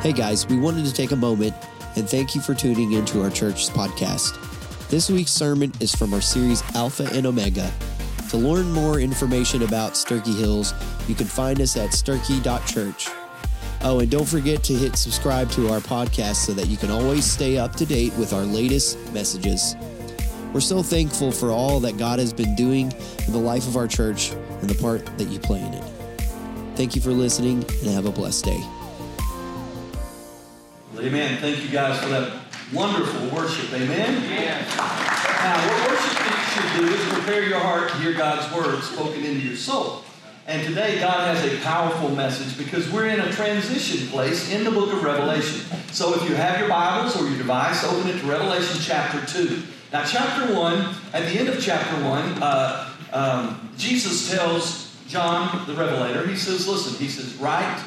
Hey guys, we wanted to take a moment and thank you for tuning into our church's podcast. This week's sermon is from our series Alpha and Omega. To learn more information about Sterchi Hills, you can find us at sterchi.church. Oh, and don't forget to hit subscribe to our podcast so that you can always stay up to date with our latest messages. We're so thankful for all that God has been doing in the life of our church and the part that you play in it. Thank you for listening and have a blessed day. Amen. Thank you guys for that wonderful worship. Amen. Now, what worship should do is prepare your heart to hear God's word spoken into your soul. And today, God has a powerful message because we're in a transition place in the book of Revelation. So, if you have your Bibles or your device, open it to Revelation chapter 2. Now, chapter 1, at the end of chapter 1, uh, um, Jesus tells John the Revelator, he says, Listen, he says, write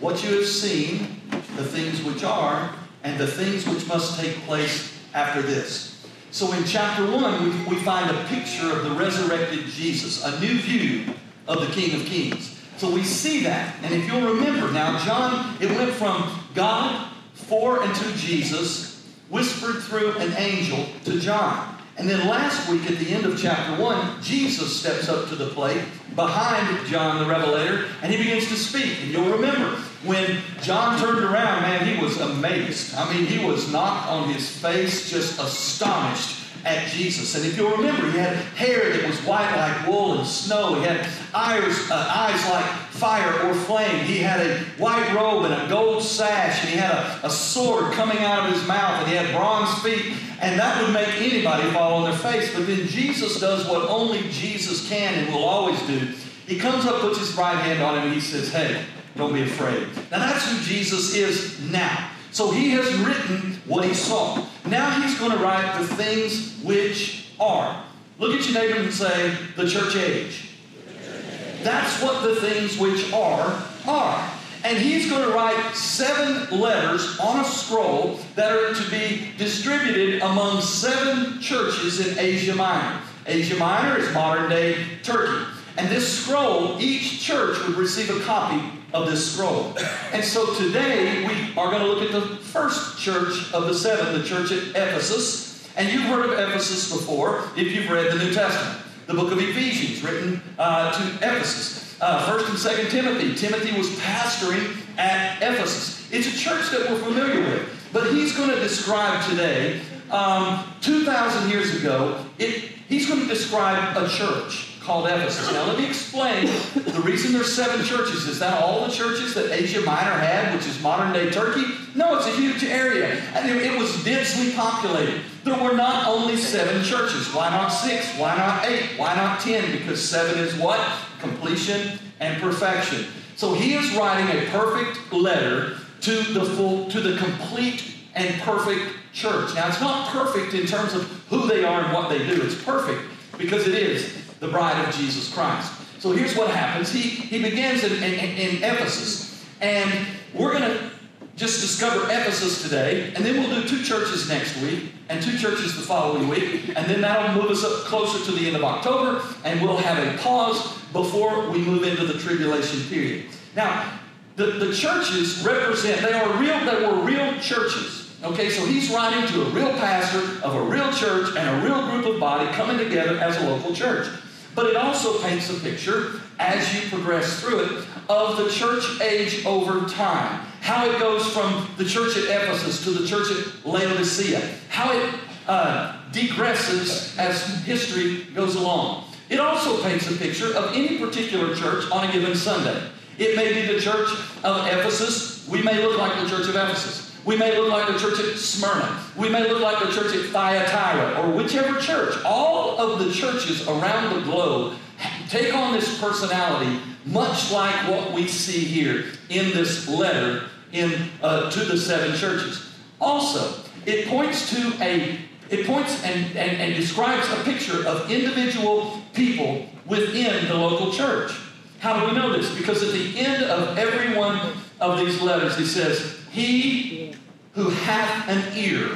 what you have seen, the things which are, and the things which must take place after this. So in chapter 1, we, we find a picture of the resurrected Jesus, a new view of the King of Kings. So we see that. And if you'll remember now, John, it went from God for and to Jesus, whispered through an angel to John. And then last week at the end of chapter 1, Jesus steps up to the plate behind John the Revelator and he begins to speak. And you'll remember when John turned around, man, he was amazed. I mean, he was knocked on his face, just astonished at Jesus. And if you'll remember, he had hair that was white like wool and snow. He had eyes, uh, eyes like fire or flame. He had a white robe and a gold sash, and he had a, a sword coming out of his mouth, and he had bronze feet. And that would make anybody fall on their face. But then Jesus does what only Jesus can and will always do. He comes up, puts his right hand on him, and he says, Hey, don't be afraid. Now that's who Jesus is now. So he has written what he saw. Now he's going to write the things which are. Look at your neighbor and say, the church age. That's what the things which are are. And he's going to write seven letters on a scroll that are to be distributed among seven churches in Asia Minor. Asia Minor is modern day Turkey. And this scroll, each church would receive a copy of this scroll. And so today we are going to look at the first church of the seven, the church at Ephesus. And you've heard of Ephesus before if you've read the New Testament. The book of Ephesians, written uh, to Ephesus. Uh, First and Second Timothy. Timothy was pastoring at Ephesus. It's a church that we're familiar with. But he's going to describe today, um, 2,000 years ago, it, he's going to describe a church called Ephesus. Now, let me explain the reason there's seven churches. Is that all the churches that Asia Minor had, which is modern day Turkey? No, it's a huge area. And it was densely populated. There were not only seven churches. Why not six? Why not eight? Why not ten? Because seven is what? Completion and perfection. So he is writing a perfect letter to the full, to the complete and perfect church. Now, it's not perfect in terms of who they are and what they do. It's perfect because it is the bride of Jesus Christ. So here's what happens. He, he begins in, in, in Ephesus, and we're going to just discover Ephesus today, and then we'll do two churches next week, and two churches the following week, and then that'll move us up closer to the end of October, and we'll have a pause before we move into the tribulation period. Now, the, the churches represent, they are real, they were real churches. Okay, so he's writing to a real pastor of a real church and a real group of body coming together as a local church. But it also paints a picture, as you progress through it, of the church age over time. How it goes from the church at Ephesus to the church at Laodicea. How it uh, digresses as history goes along. It also paints a picture of any particular church on a given Sunday. It may be the church of Ephesus. We may look like the church of Ephesus. We may look like the church at Smyrna. We may look like the church at Thyatira or whichever church. All of the churches around the globe take on this personality, much like what we see here in this letter in, uh, to the seven churches. Also, it points to a it points and, and, and describes a picture of individual people within the local church. How do we know this? Because at the end of every one of these letters, he says, He who hath an ear,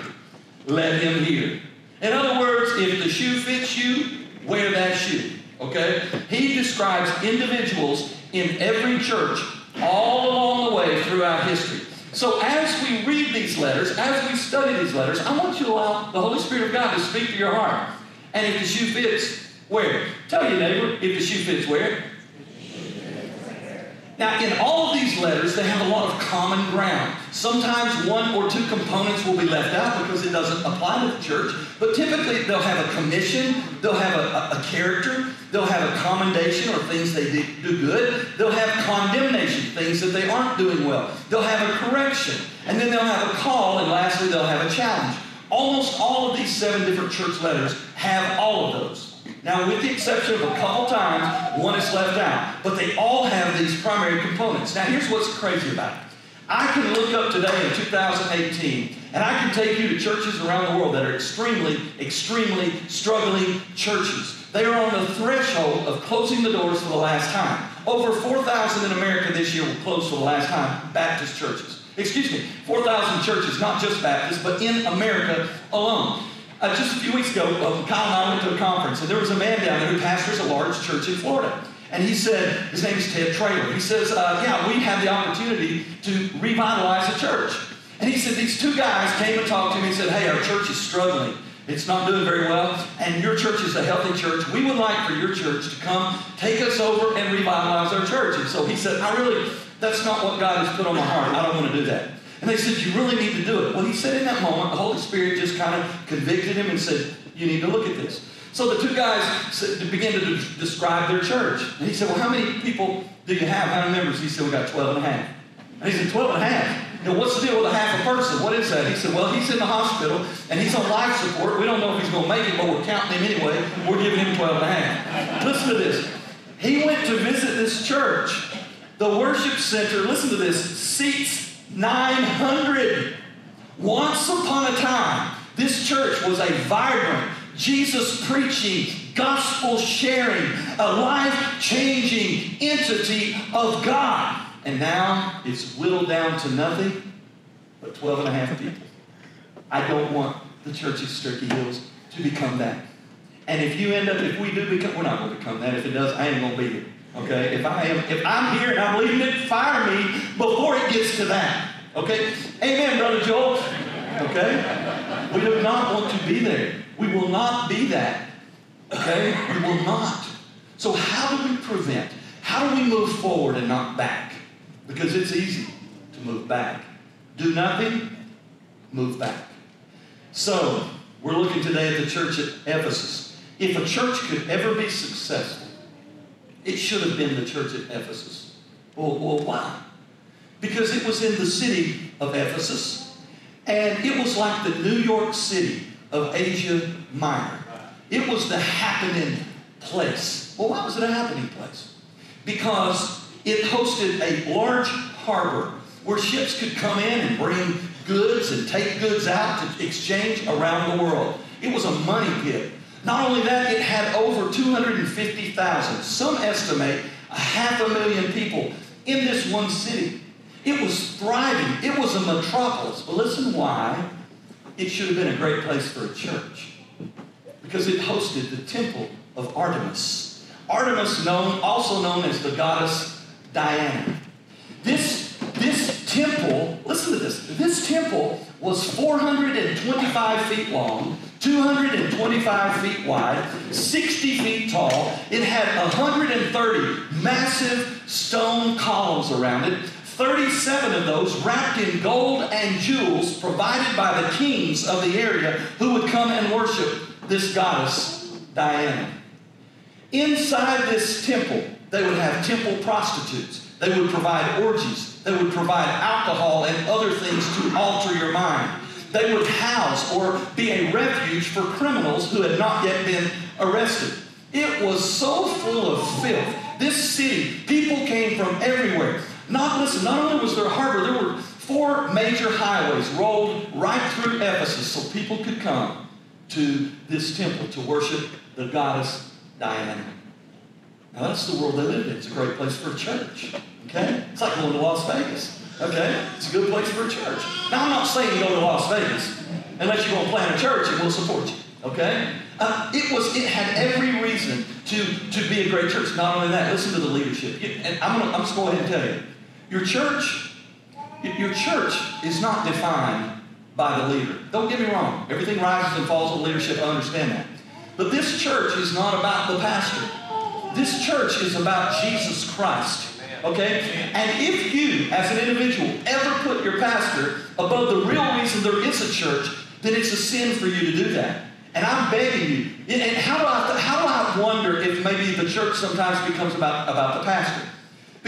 let him hear. In other words, if the shoe fits you, wear that shoe. Okay? He describes individuals in every church all along the way throughout history. So as we read these letters, as we study these letters, I want you to allow the Holy Spirit of God to speak to your heart. And if the shoe fits, wear? Tell your neighbor if the shoe fits wear. Now, in all of these letters, they have a lot of common ground. Sometimes one or two components will be left out because it doesn't apply to the church, but typically they'll have a commission, they'll have a, a, character, they'll have a commendation or things they do good, they'll have condemnation, things that they aren't doing well, they'll have a correction, and then they'll have a call, and lastly, they'll have a challenge. Almost all of these seven different church letters have all of those. Now, with the exception of a couple times, one is left out. But they all have these primary components. Now, here's what's crazy about it. I can look up today in 2018, and I can take you to churches around the world that are extremely, extremely struggling churches. They are on the threshold of closing the doors for the last time. Over 4,000 in America this year will close for the last time, Baptist churches. Excuse me, 4,000 churches, not just Baptist, but in America alone. Uh, just a few weeks ago, uh, Kyle and I went to a conference, and there was a man down there who pastors a large church in Florida. And he said, his name is Ted Traylor. He says, uh, yeah, we had the opportunity to revitalize a church. And he said, these two guys came and talked to me and said, hey, our church is struggling. It's not doing very well, and your church is a healthy church. We would like for your church to come take us over and revitalize our church. And so he said, I really, that's not what God has put on my heart. I don't want to do that. And they said, You really need to do it. Well, he said in that moment, the Holy Spirit just kind of convicted him and said, You need to look at this. So the two guys began to describe their church. And he said, Well, how many people do you have? How many members? He said, We got 12 and a half. And he said, 12 and a half. Know, what's the deal with a half a person? What is that? He said, Well, he's in the hospital and he's on life support. We don't know if he's going to make it, but we're counting him anyway. We're giving him 12 and a half. Listen to this. He went to visit this church. The worship center, listen to this, seats 900. Once upon a time, this church was a vibrant, Jesus preaching, gospel sharing, a life changing entity of God. And now it's whittled down to nothing but 12 and a half people. I don't want the church of Sterchi Hills to become that. And if you end up, if we do become, we're not going to become that. If it does, I ain't going to be here. Okay? If I am, if I'm here and I'm leaving it, fire me before it gets to that. Okay? Amen, Brother Joel. Okay? We do not want to be there. We will not be that. Okay? We will not. So how do we prevent? How do we move forward and not back? Because it's easy to move back. Do nothing, move back. So, we're looking today at the church at Ephesus. If a church could ever be successful, it should have been the church at Ephesus. Well, well why? Because it was in the city of Ephesus, and it was like the New York City of Asia Minor. It was the happening place. Well, why was it a happening place? Because it hosted a large harbor where ships could come in and bring goods and take goods out to exchange around the world. It was a money pit. Not only that, it had over 250,000, some estimate a half a million people in this one city. It was thriving. It was a metropolis. But listen why it should have been a great place for a church. Because it hosted the temple of Artemis. Artemis, known, also known as the goddess Diana. This, this temple, listen to this, this temple was 425 feet long, 225 feet wide, 60 feet tall. It had 130 massive stone columns around it. 37 of those wrapped in gold and jewels provided by the kings of the area who would come and worship this goddess, Diana. Inside this temple, they would have temple prostitutes. They would provide orgies. They would provide alcohol and other things to alter your mind. They would house or be a refuge for criminals who had not yet been arrested. It was so full of filth. This city, people came from everywhere. Not listen, not only was there a harbor, there were four major highways rolled right through Ephesus so people could come to this temple to worship the goddess Diana. Now that's the world they lived in. It's a great place for a church. Okay? It's like going to Las Vegas. Okay? It's a good place for a church. Now I'm not saying go to Las Vegas unless you're going to plant a church and we'll support you. Okay? Uh, it was. It had every reason to, to be a great church. Not only that, listen to the leadership. and I'm, gonna, I'm just going to go ahead and tell you. Your church Your church is not defined by the leader. Don't get me wrong. Everything rises and falls on leadership. I understand that. But this church is not about the pastor. This church is about Jesus Christ. Okay? And if you, as an individual, ever put your pastor above the real reason there is a church, then it's a sin for you to do that. And I'm begging you. And how do I, how do I wonder if maybe the church sometimes becomes about, about the pastor?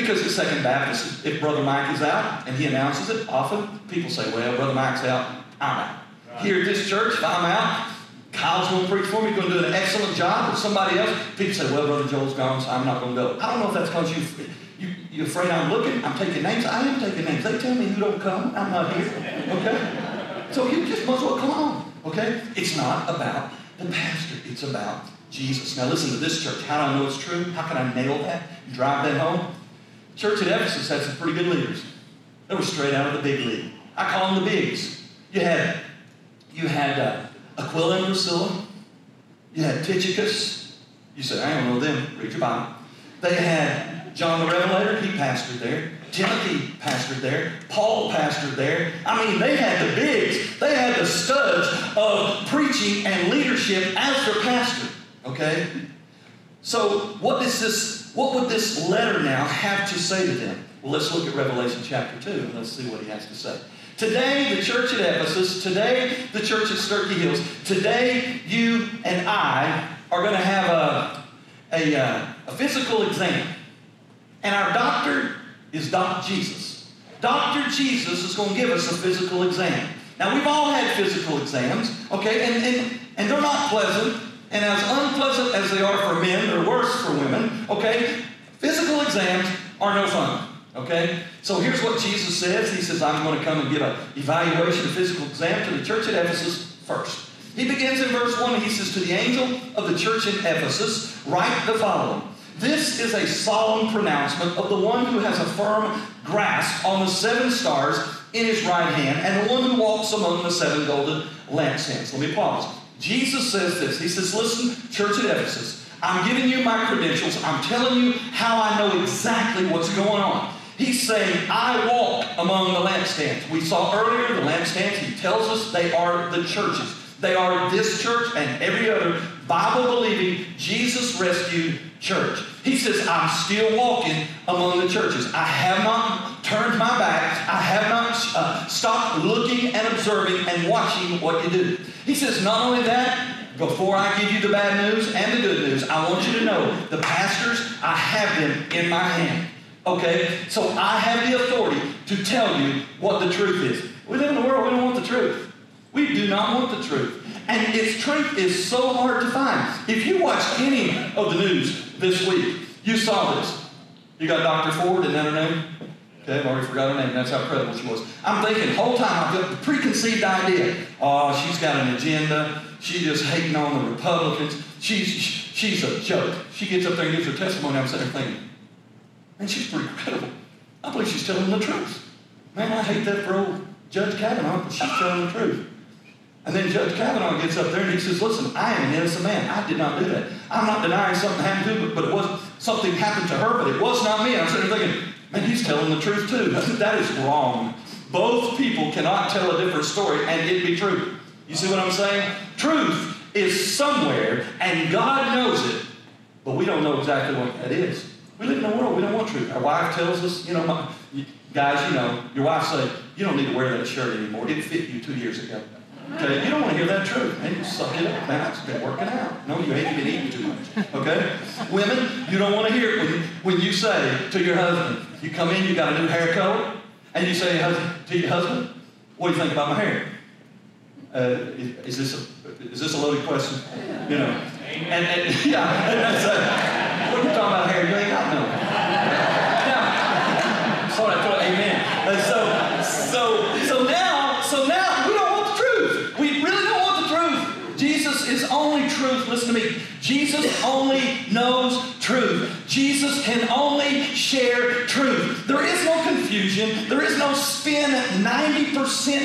Because at Second Baptist, if Brother Mike is out and he announces it, often people say, well, Brother Mike's out, I'm out. Here at this church, if I'm out, Kyle's going to preach for me, going to do an excellent job, or somebody else, people say, well, Brother Joel's gone, so I'm not going to go. I don't know if that's because you, you, you're afraid I'm looking, I'm taking names. I am taking names. They tell me who don't come, I'm not here, okay? So you just must well come on, okay? It's not about the pastor, it's about Jesus. Now listen to this church. How do I know it's true? How can I nail that? Drive that home? Church at Ephesus had some pretty good leaders. They were straight out of the big league. I call them the bigs. You had, you had uh, Aquila and Priscilla. You had Tychicus. You said, I don't know them. Read your Bible. They had John the Revelator. He pastored there. Timothy pastored there. Paul pastored there. I mean, they had the bigs. They had the studs of preaching and leadership as their pastor. Okay? So, what is this? What would this letter now have to say to them? Well, let's look at Revelation chapter 2 and let's see what he has to say. Today, the church at Ephesus, today, the church at Sterchi Hills, today, you and I are going to have a, a, uh, a physical exam. And our doctor is Dr. Jesus. Dr. Jesus is going to give us a physical exam. Now, we've all had physical exams, okay, and, and, and they're not pleasant. And as unpleasant as they are for men, they're worse for women, okay? Physical exams are no fun, okay? So here's what Jesus says. He says, I'm going to come and give an evaluation, a physical exam to the church at Ephesus first. He begins in verse 1. He says, To the angel of the church in Ephesus, write the following. This is a solemn pronouncement of the one who has a firm grasp on the seven stars in his right hand and the one who walks among the seven golden lampstands. Let me pause. Jesus says this. He says, Listen, church at Ephesus, I'm giving you my credentials. I'm telling you how I know exactly what's going on. He's saying, I walk among the lampstands. We saw earlier the lampstands. He tells us they are the churches. They are this church and every other Bible believing, Jesus rescued church. He says, I'm still walking among the churches. I have not turned my back. I have not uh, stopped looking and observing and watching what you do. He says, not only that, before I give you the bad news and the good news, I want you to know the pastors, I have them in my hand. Okay? So I have the authority to tell you what the truth is. We live in a world, we don't want the truth. We do not want the truth. And its truth is so hard to find. If you watch any of the news this week, you saw this. You got Dr. Ford, isn't that name? I've already forgot her name. That's how credible she was. I'm thinking whole time I've got the preconceived idea. Oh, she's got an agenda. She's just hating on the Republicans. She's she's a joke. She gets up there and gives her testimony. I'm sitting there thinking, man, she's pretty credible. I believe she's telling the truth. Man, I hate that for old Judge Kavanaugh, but she's telling the truth. And then Judge Kavanaugh gets up there and he says, Listen, I am an innocent man. I did not do that. I'm not denying something happened to me, but it was something happened to her, but it was not me. I'm sitting there thinking, man, he's telling the truth too. that is wrong. Both people cannot tell a different story and it be true. You see what I'm saying? Truth is somewhere and God knows it, but we don't know exactly what that is. We live in a world we don't want truth. Our wife tells us, you know, my, guys, you know, your wife say, you don't need to wear that shirt anymore. It didn't fit you two years ago. Okay, you don't want to hear that truth. Man, you suck it up. Man, it's been working out. No, you ain't been eating too much. Okay? Women, you don't want to hear it when, when you say to your husband, you come in, you got a new hair color, and you say to your husband, what do you think about my hair? Uh, is, is, this a, is this a loaded question? You know, and, and yeah, and what are you talking about hair? You ain't got no. Now, sorry, I thought amen. And so, so, so now, so now we don't want the truth. We really don't want the truth. Jesus is only truth. Listen to me. Jesus only knows truth. Jesus can only share truth. There is no confusion. There is no spin 90%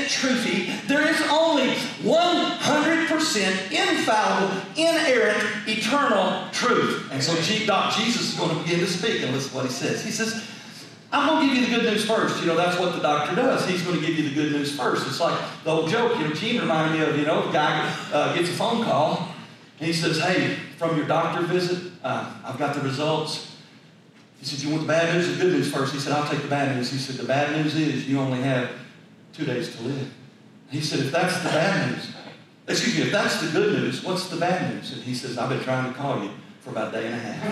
truthy. There is only 100% infallible, inerrant, eternal truth. And so Jesus is going to begin to speak, and listen to what he says. He says, I'm going to give you the good news first. You know, that's what the doctor does. He's going to give you the good news first. It's like the old joke, you know, Gene reminded me of, you know, a guy uh, gets a phone call and he says, Hey, from your doctor visit, uh, I've got the results. He said, You want the bad news or the good news first? He said, I'll take the bad news. He said, The bad news is you only have two days to live. He said, If that's the bad news, excuse me, if that's the good news, what's the bad news? And he says, I've been trying to call you for about a day and a half.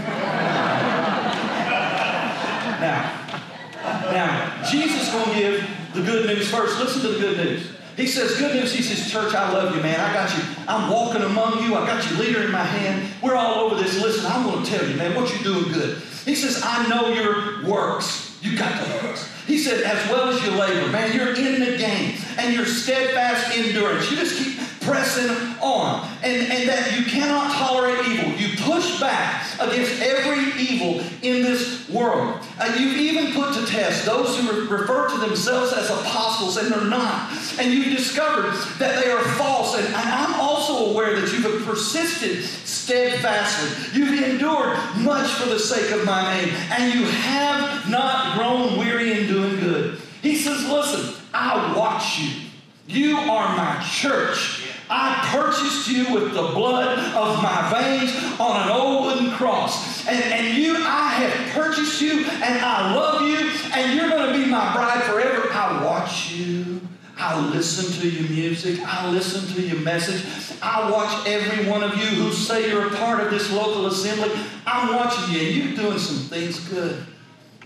now, now, Jesus to give the good news first. Listen to the good news. He says, good news. He says, church, I love you, man. I got you. I'm walking among you. I got your leader in my hand. We're all over this. Listen, I'm going to tell you, man, what you're doing good. He says, I know your works. You got the works. He said, as well as your labor, man, you're in the game and your steadfast endurance. You just keep pressing on. And, and that you cannot tolerate evil. You push back against every evil in this world. Uh, you've even put to test those who re- refer to themselves as apostles and they're not. And you've discovered that they are false. And, and I'm also aware that you have persisted steadfastly. You've endured much for the sake of my name. And you have not grown weary in doing good. He says, listen, I watch you. You are my church. I purchased you with the blood of my veins on an old wooden cross. And, and you, I have purchased you, and I love you, and you're going to be my bride forever. I watch you. I listen to your music. I listen to your message. I watch every one of you who say you're a part of this local assembly. I'm watching you, and you're doing some things good.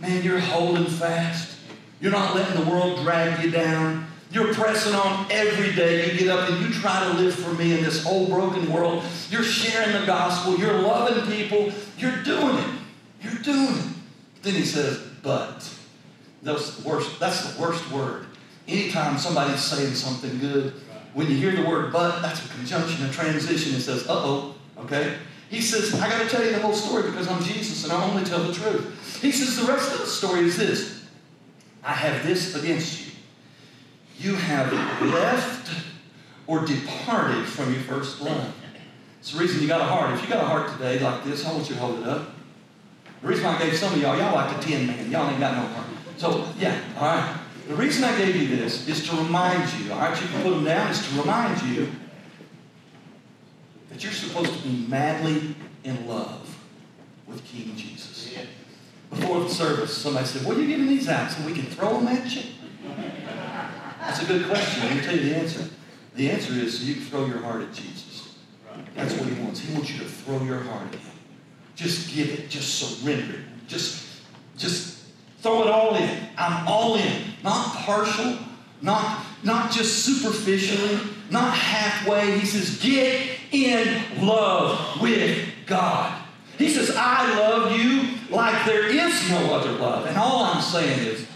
Man, you're holding fast. You're not letting the world drag you down. You're pressing on every day. You get up and you try to live for me in this whole broken world. You're sharing the gospel. You're loving people. You're doing it. You're doing it. Then he says, but. That's the worst, that's the worst word. Anytime somebody's saying something good, when you hear the word but, that's a conjunction, a transition. It says, uh-oh, okay? He says, I got to tell you the whole story because I'm Jesus and I only tell the truth. He says, the rest of the story is this. I have this against you you have left or departed from your first love. It's the reason you got a heart. If you got a heart today like this, I want you to hold it up. The reason I gave some of y'all, y'all like the 10 man. Y'all ain't got no heart. So, yeah, all right. The reason I gave you this is to remind you, all right, you can put them down, is to remind you that you're supposed to be madly in love with King Jesus. Before the service, somebody said, What are you giving these out so we can throw them at you? That's a good question. Let me tell you the answer. The answer is you throw your heart at Jesus. That's what he wants. He wants you to throw your heart at him. Just give it. Just surrender it. Just, just throw it all in. I'm all in. Not partial. Not, not just superficially. Not halfway. He says, get in love with God. He says, I love you like there is no other love. And all I'm saying is,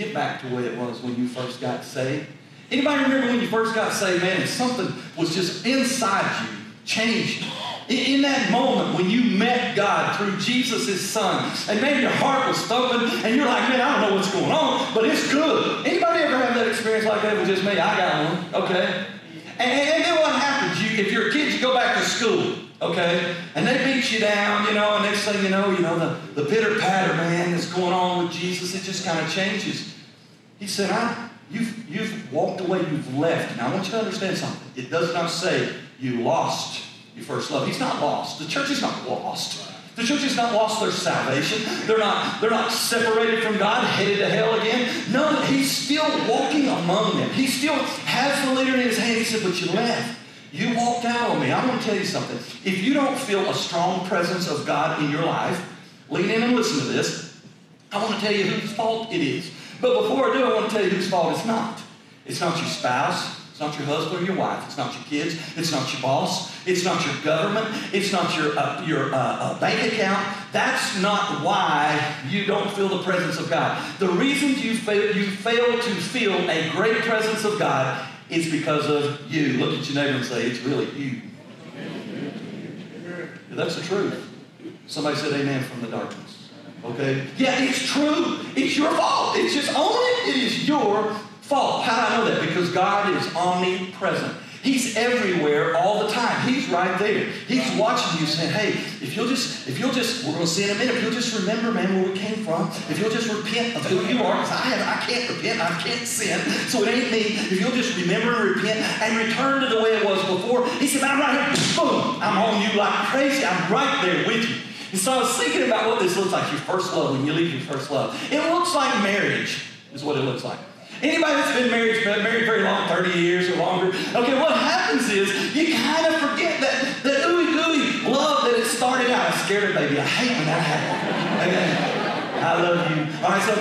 get back to the way it was when you first got saved. Anybody remember when you first got saved, man, something was just inside you changed? In, in that moment when you met God through Jesus, his son, and maybe your heart was thumping, and you're like, man, I don't know what's going on, but it's good. Anybody ever have that experience like that with just me? I got one, okay? And, and then what happens? You, if you're a kid, you go back to school okay? And they beat you down, you know, and next thing you know, you know, the, the pitter patter, man, that's going on with Jesus, it just kind of changes. He said, I, you've, you've walked away, you've left. Now, I want you to understand something. It does not say you lost your first love. He's not lost. The church is not lost. The church has not lost their salvation. They're not, they're not separated from God, headed to hell again. No, he's still walking among them. He still has the leader in his hand. He said, but you left. You walked out on me. I'm going to tell you something. If you don't feel a strong presence of God in your life, lean in and listen to this. I want to tell you whose fault it is. But before I do, I want to tell you whose fault it's not. It's not your spouse. It's not your husband or your wife. It's not your kids. It's not your boss. It's not your government. It's not your, uh, your uh, uh, bank account. That's not why you don't feel the presence of God. The reason you fail, you fail to feel a great presence of God is because of you. Look at your neighbor and say, it's really you. That's the truth. Somebody said amen from the darkness. Okay? Yeah, it's true. It's your fault. It's just only it is your fault. How do I know that? Because God is omnipresent. He's everywhere all the time. He's right there. He's watching you saying, hey, if you'll just, if you'll just, we're going to see in a minute, if you'll just remember, man, where we came from, if you'll just repent of who you are, because I, have, I can't repent, I can't sin, so it ain't me. If you'll just remember and repent and return to the way it was before, he said, I'm right here, boom, I'm on you like crazy. I'm right there with you. And so I was thinking about what this looks like, your first love, when you leave your first love. It looks like marriage, is what it looks like. Anybody that's been married, married very long, 30 years or longer, okay, what happens is you kind of forget that, that ooey gooey love that it started out. I scared baby. I hate when that happens. Okay? I love you. All right, so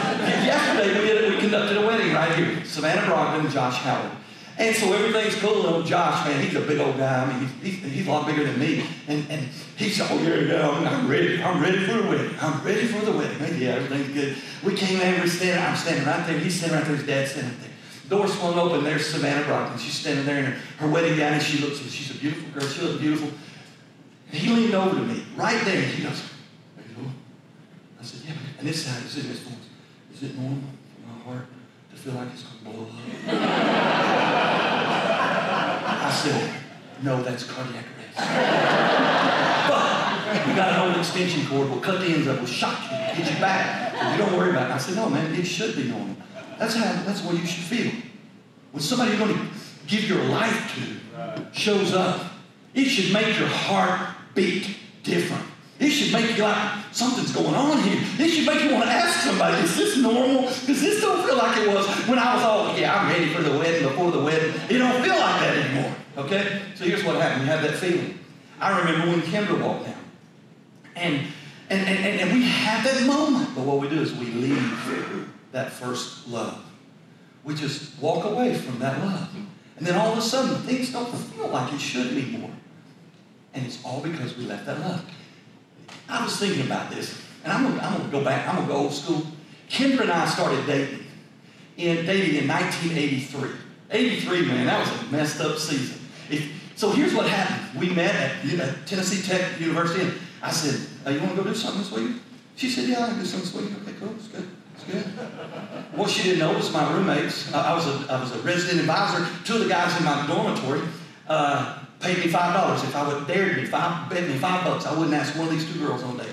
yesterday we, did, we conducted a wedding right here. Savannah Brogdon and Josh Howard. And so everything's cool. And Josh, man, he's a big old guy. I mean, he's, he's, he's a lot bigger than me. And, and he's, oh, yeah, yeah, I'm ready. I'm ready for the wedding. I'm ready for the wedding. Yeah, everything's good. We came in, we're standing, I'm standing right there. He's standing right there. His dad's standing there. Door swung open. There's Savannah Brogdon. She's standing there in her, her wedding gown, and she looks, she's a beautiful girl. She looks beautiful. And he leaned over to me, right there, and he goes, Are you? I said, Yeah, and this time, this is his voice. Is it normal for my heart feel like it's going to blow? I said, no, that's cardiac arrest. but we got an old extension cord. We'll cut the ends up. We'll shock you, get you back. You don't worry about it. I said, no, man, it should be normal. That's how. That's what you should feel. When somebody you're going to give your life to shows up, it should make your heart beat different. It should make you like something's going on here. Ask somebody, is this normal? Because this don't feel like it was when I was all, yeah, I'm ready for the wedding, before the wedding. It don't feel like that anymore. Okay? So here's what happened. You have that feeling. I remember when Kendra walked down. And and, and, and, and we have that moment. But what we do is we leave that first love. We just walk away from that love. And then all of a sudden, things don't feel like it should anymore. And it's all because we left that love. I was thinking about this, and I'm gonna, I'm gonna go back, I'm gonna go old school. Kendra and I started dating in dating in 1983. 83, man, that was a messed up season. If, so here's what happened. We met at, at Tennessee Tech University, and I said, uh, you want to go do something this week? She said, yeah, I can do something this week. Okay, cool, it's good. It's good. What she didn't know was my roommates. Uh, I, was a, I was a resident advisor. Two of the guys in my dormitory uh, paid me five dollars if I would dare me five, bet me five bucks. I wouldn't ask one of these two girls on a date.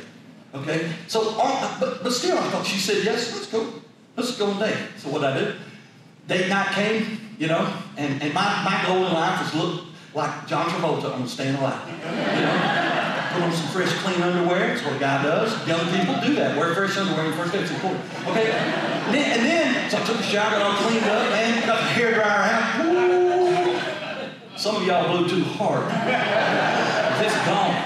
Okay, so uh, but but still, I thought she said yes. Let's go. Let's go on a date. So what I did? Date night came, you know, and, and my, my goal in life was look like John Travolta on Staying Alive. You know, put on some fresh, clean underwear. That's what a guy does. Young people do that. Wear fresh underwear you first get to court. Okay, and then, and then so I took a shower, got all cleaned up, man, got the hair dryer out. Some of y'all blew too hard. It's gone.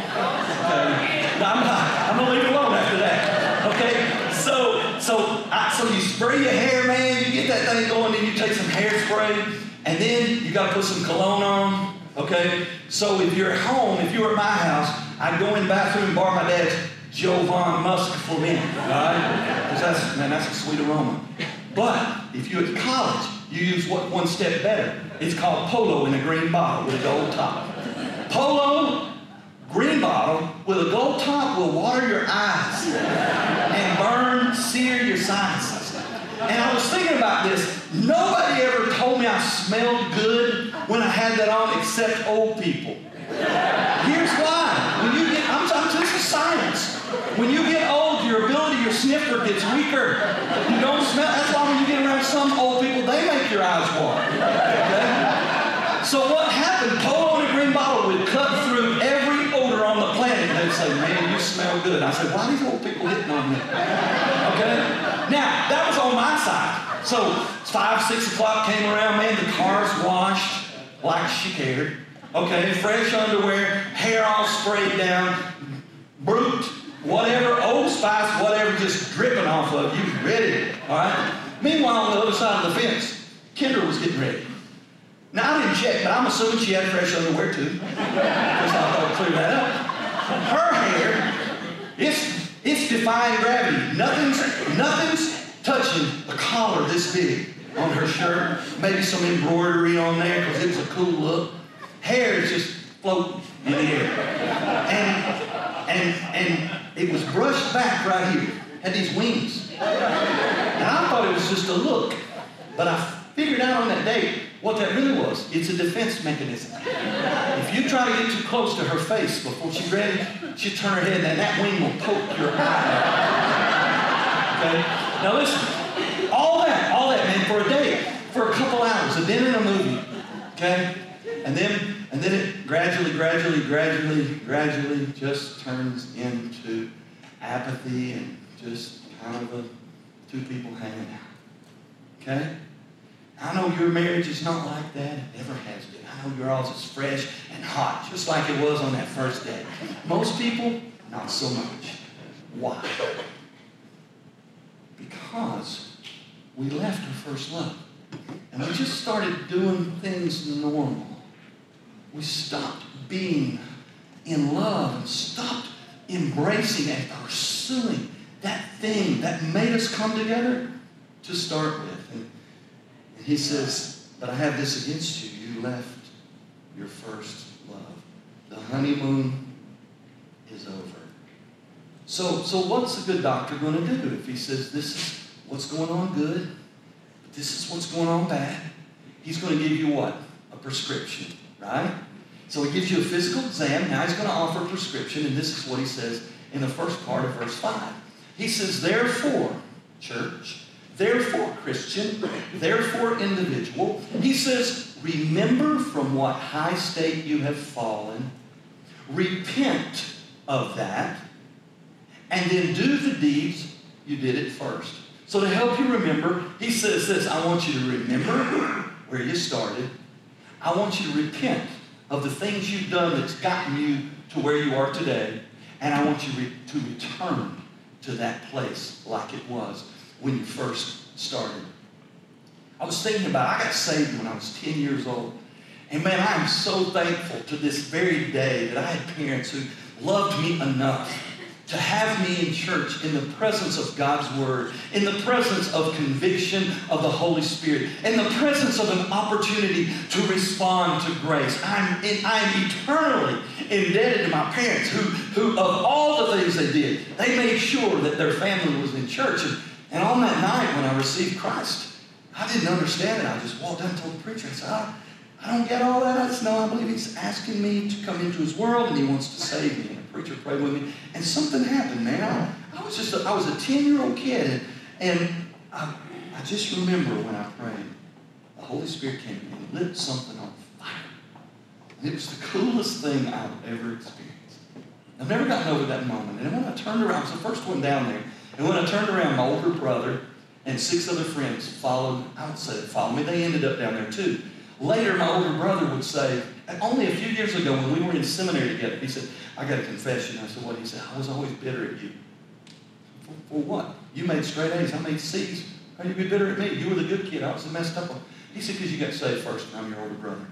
Okay. I'm not. I'm gonna leave it alone after that. Okay. So, so, I, so you spray your hair, man. You get that thing going, then you take some hairspray, and then you gotta put some cologne on. Okay. So if you're at home, if you were at my house, I'd go in the bathroom and borrow my dad's Jovan Musk for men. All right? Because that's man, that's a sweet aroma. But if you're at college, you use what one step better. It's called Polo in a green bottle with a gold top. Polo, green bottle with a gold top will water your eyes and burn, sear your sinuses. And I was thinking about this. Nobody ever told me I smelled good when I had that on except old people. Here's why. When you get, I'm, I'm this is science. When you get old, your ability, your sniffer gets weaker. You don't smell. That's why when you get around some old people, they make your eyes water. Okay? So what happened? Polo in a green bottle would cut through every odor on the planet. They'd say, "Man, you smell good." I said, "Why are these old people hitting on me?" Okay. Now that was on my side. So five, six o'clock came around. Man, the car's washed like she cared. Okay, fresh underwear, hair all sprayed down, brute, whatever, Old Spice, whatever, just dripping off of you, ready. All right. Meanwhile, on the other side of the fence, Kendra was getting ready. Now I didn't check, but I'm assuming she had fresh underwear too. Because I thought I'd clear that up. Her hair, it's it's defying gravity. Nothing's nothing's touching a collar this big on her shirt. Maybe some embroidery on there because it was a cool look. Hair is just floating in the air. And and and it was brushed back right here. Had these wings. And I thought it was just a look. But I figured out on that date what that really was, it's a defense mechanism. if you try to get too close to her face before she's ready, she'll turn her head and that wing will poke your eye. Okay? Now listen, all that, all that, man, for a day, for a couple hours, a dinner and a movie. Okay? And then and then it gradually, gradually, gradually, gradually just turns into apathy and just kind of a two people hanging out. Okay? I know your marriage is not like that. It never has been. I know your yours is fresh and hot, just like it was on that first day. Most people, not so much. Why? Because we left our first love. And we just started doing things normal. We stopped being in love and stopped embracing and pursuing that thing that made us come together to start with. And he says, But I have this against you. You left your first love. The honeymoon is over. So, so what's a good doctor going to do if he says this is what's going on good, but this is what's going on bad? He's going to give you what? A prescription, right? So he gives you a physical exam. Now he's going to offer a prescription, and this is what he says in the first part of verse 5. He says, Therefore, church, therefore, Christian, therefore, individual, he says, Remember from what high state you have fallen, repent of that, and then do the deeds you did at first. So to help you remember, he says this I want you to remember where you started. I want you to repent of the things you've done that's gotten you to where you are today. And I want you re- to return to that place like it was when you first started. I was thinking about, I got saved when I was 10 years old. And man, I am so thankful to this very day that I had parents who loved me enough to have me in church in the presence of God's Word, in the presence of conviction of the Holy Spirit, in the presence of an opportunity to respond to grace. I'm, in, I'm eternally indebted to my parents who, who, of all the things they did, they made sure that their family was in church. And, and on that night when I received Christ, I didn't understand it. I just walked down and told the preacher, I said, I, I don't get all that. I just know I believe he's asking me to come into his world and he wants to save me. And the preacher prayed with me. And something happened, man. I, I was just a, I was a 10-year-old kid and, and I, I just remember when I prayed, the Holy Spirit came and lit something on fire. And it was the coolest thing I've ever experienced. I've never gotten over that moment. And when I turned around, I was the first one down there. And when I turned around, my older brother and six other friends followed, I followed me. They ended up down there too. Later, my older brother would say, only a few years ago when we were in seminary together, he said, I got a confession. I said, what? He said, I was always bitter at you. For, for what? You made straight A's. I made C's. How you be bitter at me? You were the good kid. I was the messed up one. He said, because you got saved first and I'm your older brother.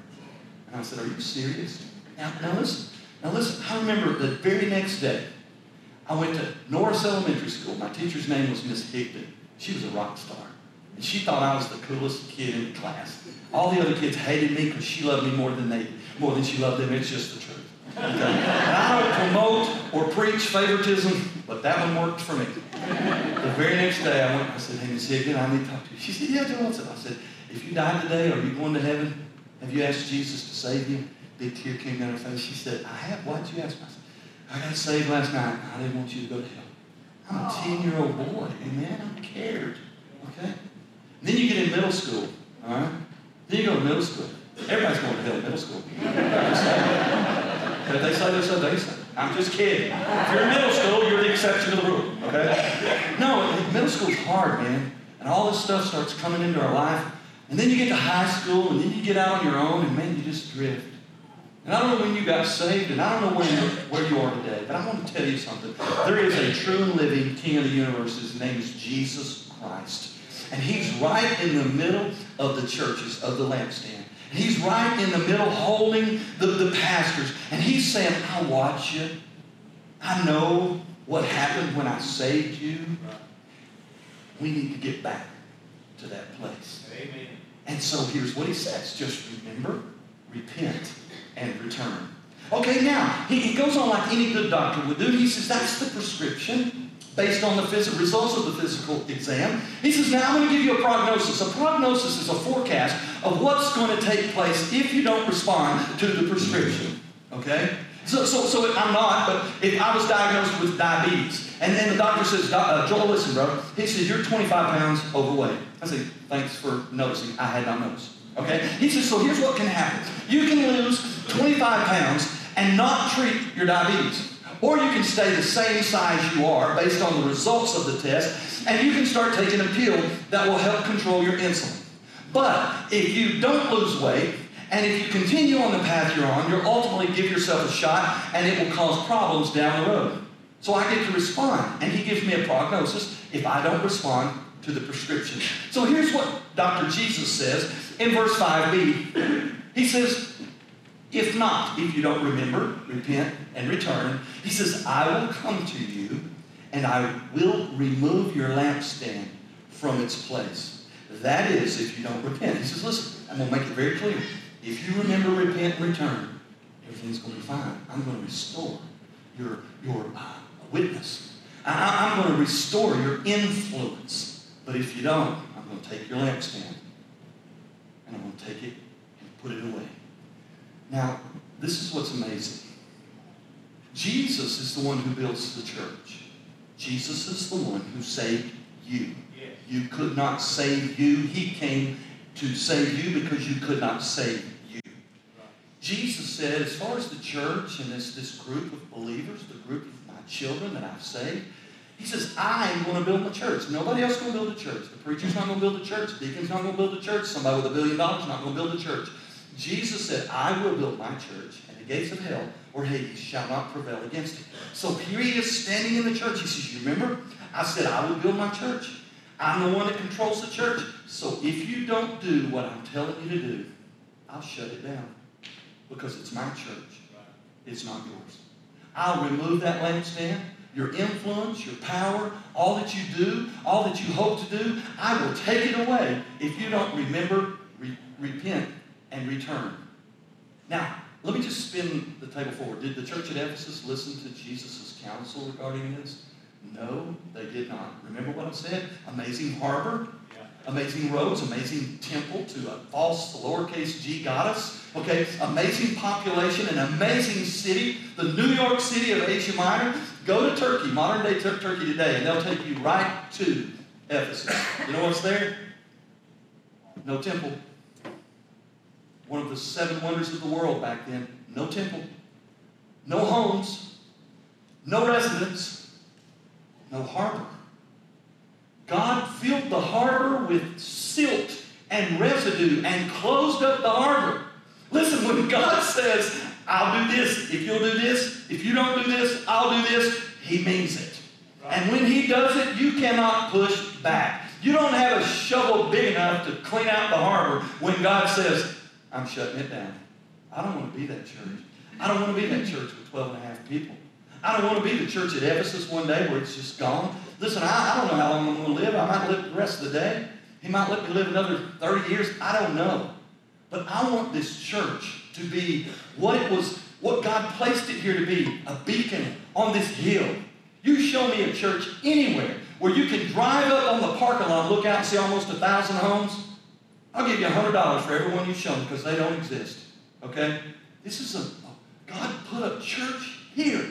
And I said, are you serious? Now, now listen. Now listen. I remember the very next day, I went to Norris Elementary School. My teacher's name was Miss Higdon. She was a rock star. And she thought I was the coolest kid in the class. All the other kids hated me because she loved me more than they more than she loved them. It's just the truth. Okay? And I don't promote or preach favoritism, but that one worked for me. The very next day I went, I said, Hey, Miss Higdon, I need to talk to you. She said, Yeah, Joe, what's up? I said, if you died today, are you going to heaven? Have you asked Jesus to save you? Big tear came down her face. She said, I have. Why'd you ask me? I got saved last night. I didn't want you to go to hell. I'm a 10 year old boy, and man, I'm cared. Okay? And then you get in middle school, all right? Then you go to middle school. Everybody's going to hell in middle school. But if they say this, they say. I'm just kidding. If you're in middle school, you're the exception to the rule, okay? No, middle school's hard, man. And all this stuff starts coming into our life. And then you get to high school, and then you get out on your own, and man, you just drift. And I don't know when you got saved, and I don't know where you, where you are today, but I want to tell you something. There is a true and living King of the universe. His name is Jesus Christ. And he's right in the middle of the churches, of the lampstand. And he's right in the middle holding the, the pastors. And he's saying, I watch you. I know what happened when I saved you. We need to get back to that place. Amen. And so here's what he says just remember, repent, and return. Okay, now, he, he goes on like any good doctor would do. He says that's the prescription based on the phys- results of the physical exam. He says, now I'm going to give you a prognosis. A prognosis is a forecast of what's going to take place if you don't respond to the prescription. Okay? So, so, so I'm not, but if I was diagnosed with diabetes, and then the doctor says, uh, Joel, listen, bro, he says, you're 25 pounds overweight. I say, thanks for noticing. I had not noticed. Okay? He says, so here's what can happen. You can lose 25 pounds and not treat your diabetes. Or you can stay the same size you are based on the results of the test, and you can start taking a pill that will help control your insulin. But if you don't lose weight, and if you continue on the path you're on, you'll ultimately give yourself a shot, and it will cause problems down the road. So I get to respond, and he gives me a prognosis if I don't respond to the prescription. So here's what Dr. Jesus says in verse 5b. He says, if not, if you don't remember, repent and return, he says, I will come to you and I will remove your lampstand from its place. That is, if you don't repent. He says, listen, I'm going to make it very clear. If you remember, repent, and return, everything's going to be fine. I'm going to restore your, your uh, witness. I, I'm going to restore your influence. But if you don't, I'm going to take your lampstand and I'm going to take it and put it away. Now, this is what's amazing. Jesus is the one who builds the church. Jesus is the one who saved you. You could not save you. He came to save you because you could not save you. Jesus said, as far as the church and this, this group of believers, the group of my children that I've saved, he says, I am going to build the church. Nobody else is going to build a church. The preacher's not going to build a church. The deacon's not going to build a church. Somebody with a billion dollars is not going to build a church. Jesus said, I will build my church, and the gates of hell or Hades shall not prevail against it. So here he is standing in the church. He says, You remember? I said, I will build my church. I'm the one that controls the church. So if you don't do what I'm telling you to do, I'll shut it down because it's my church. It's not yours. I'll remove that lampstand, your influence, your power, all that you do, all that you hope to do. I will take it away if you don't remember, re- repent, and return. Now, let me just spin the table forward. Did the church at Ephesus listen to Jesus' counsel regarding this? No, they did not. Remember what I said? Amazing harbor, amazing roads, amazing temple to a false lowercase g goddess. Okay, amazing population, an amazing city, the New York City of Asia Minor. Go to Turkey, modern day Tur- Turkey today, and they'll take you right to Ephesus. You know what's there? No temple. One of the seven wonders of the world back then. No temple, no homes, no residence, no harbor. God filled the harbor with silt and residue and closed up the harbor. Listen, when God says, I'll do this, if you'll do this, if you don't do this, I'll do this, He means it. And when He does it, you cannot push back. You don't have a shovel big enough to clean out the harbor when God says, I'm shutting it down. I don't want to be that church. I don't want to be that church with 12 and a half people. I don't want to be the church at Ephesus one day where it's just gone. Listen, I, I don't know how long I'm going to live. I might live the rest of the day. He might let me live another 30 years. I don't know. But I want this church to be what it was, what God placed it here to be, a beacon on this hill. You show me a church anywhere where you can drive up on the parking lot, look out and see almost a thousand homes. I'll give you a hundred dollars for every one you show because they don't exist. Okay? This is a God put a church here.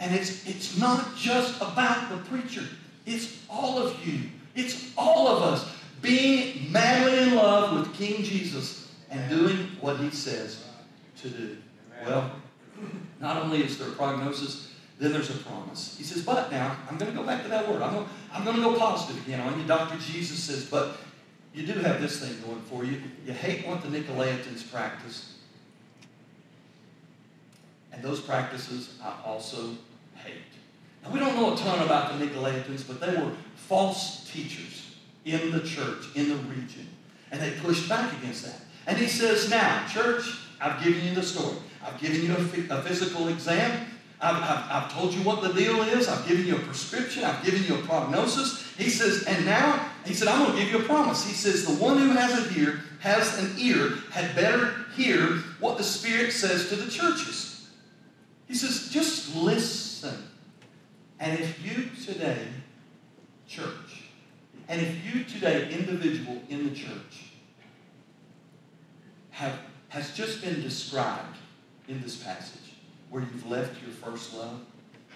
And it's it's not just about the preacher. It's all of you. It's all of us being madly in love with King Jesus and doing what he says to do. Well, not only is there a prognosis, then there's a promise. He says, but now, I'm going to go back to that word. I'm going, I'm going to go positive again on you. Dr. Jesus says, but you do have this thing going for you. You hate what the Nicolaitans practice. And those practices I also hate. Now, we don't know a ton about the Nicolaitans, but they were false teachers in the church, in the region. And they pushed back against that. And he says, now, church, I've given you the story. I've given you a, physical exam. I've, I've, I've, told you what the deal is. I've given you a prescription. I've given you a prognosis. He says, and now, he said, I'm going to give you a promise. He says, the one who has an ear, has an ear, had better hear what the Spirit says to the churches. He says, just listen. And if you today, church, and if you today, individual in the church, have, has just been described in this passage, where you've left your first love.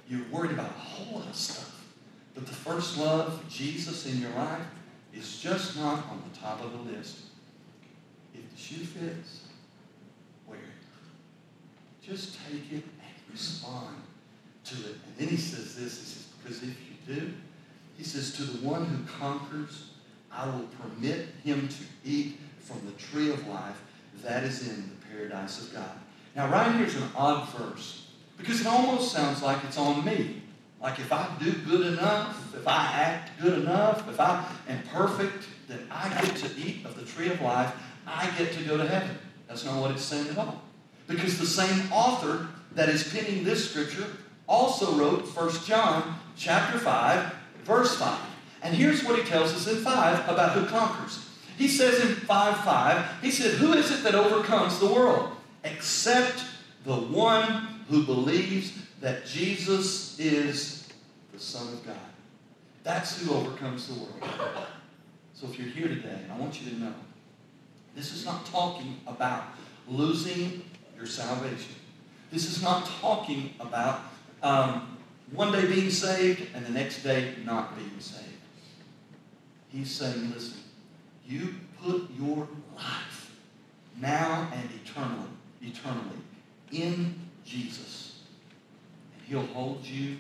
You're worried about a whole lot of stuff. But the first love, Jesus in your life, is just not on the top of the list. If the shoe fits, wear it. Just take it and respond to it. And then he says this, he says, because if you do, he says, to the one who conquers, I will permit him to eat from the tree of life that is in the paradise of God. Now, right here's an odd verse because it almost sounds like it's on me. Like if I do good enough, if I act good enough, if I am perfect, then I get to eat of the tree of life. I get to go to heaven. That's not what it's saying at all. Because the same author that is penning this scripture also wrote 1 John chapter 5, verse 5. And here's what he tells us in 5 about who conquers. He says in 5 5, he said, Who is it that overcomes the world? Except the one who believes that Jesus is the Son of God. That's who overcomes the world. So if you're here today, I want you to know this is not talking about losing your salvation. This is not talking about um, one day being saved and the next day not being saved. He's saying, listen, you put your life now and eternally, eternally in Jesus. He'll hold you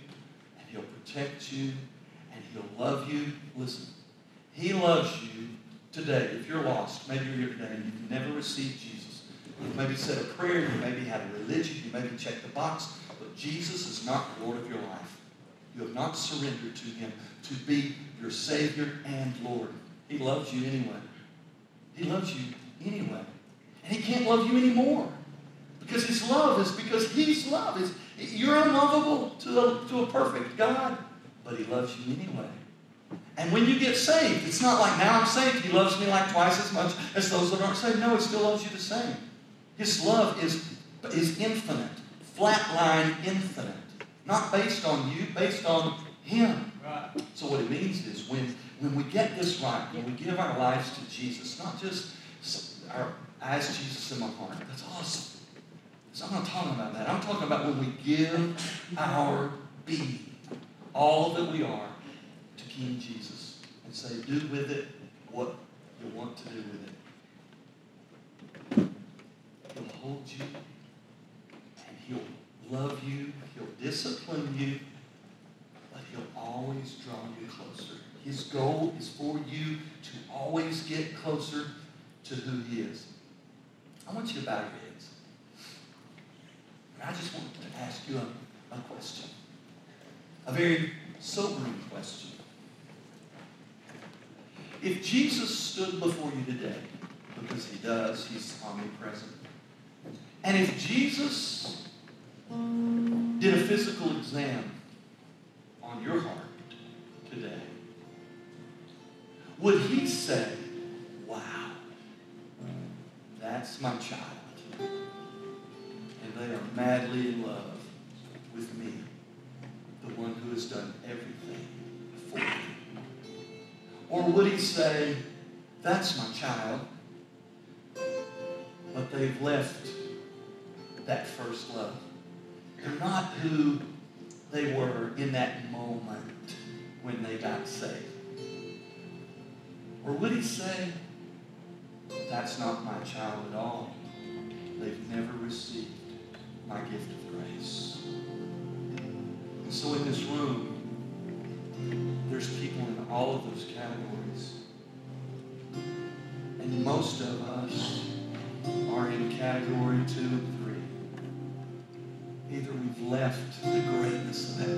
and he'll protect you and he'll love you. Listen, he loves you today. If you're lost, maybe you're here today and you've never received Jesus. You maybe said a prayer, you maybe had a religion, you maybe checked the box, but Jesus is not the Lord of your life. You have not surrendered to him to be your Savior and Lord. He loves you anyway. He loves you anyway. And he can't love you anymore. Because his love is because he's love. Is you're unlovable to a, to a perfect God, but he loves you anyway. And when you get saved, it's not like now I'm saved, he loves me like twice as much as those that aren't saved. No, he still loves you the same. His love is, is infinite, flatline infinite. Not based on you, based on him. Right. So what it means is when, when we get this right, when we give our lives to Jesus, not just our as Jesus in my heart, that's awesome. So I'm not talking about that. I'm talking about when we give our being, all that we are, to King Jesus and say, do with it what you want to do with it. He'll hold you and he'll love you, he'll discipline you, but he'll always draw you closer. His goal is for you to always get closer to who he is. I want you to bow your. And I just want to ask you a, a question. A very sobering question. If Jesus stood before you today, because he does, he's omnipresent, and if Jesus did a physical exam on your heart today, would he say, Wow, that's my child? They are madly in love with me, the one who has done everything for me. Or would he say, That's my child, but they've left that first love? They're not who they were in that moment when they got saved. Or would he say, That's not my child at all? They've never received my gift of grace. And so in this room, there's people in all of those categories. And most of us are in category two and three. Either we've left the greatness of that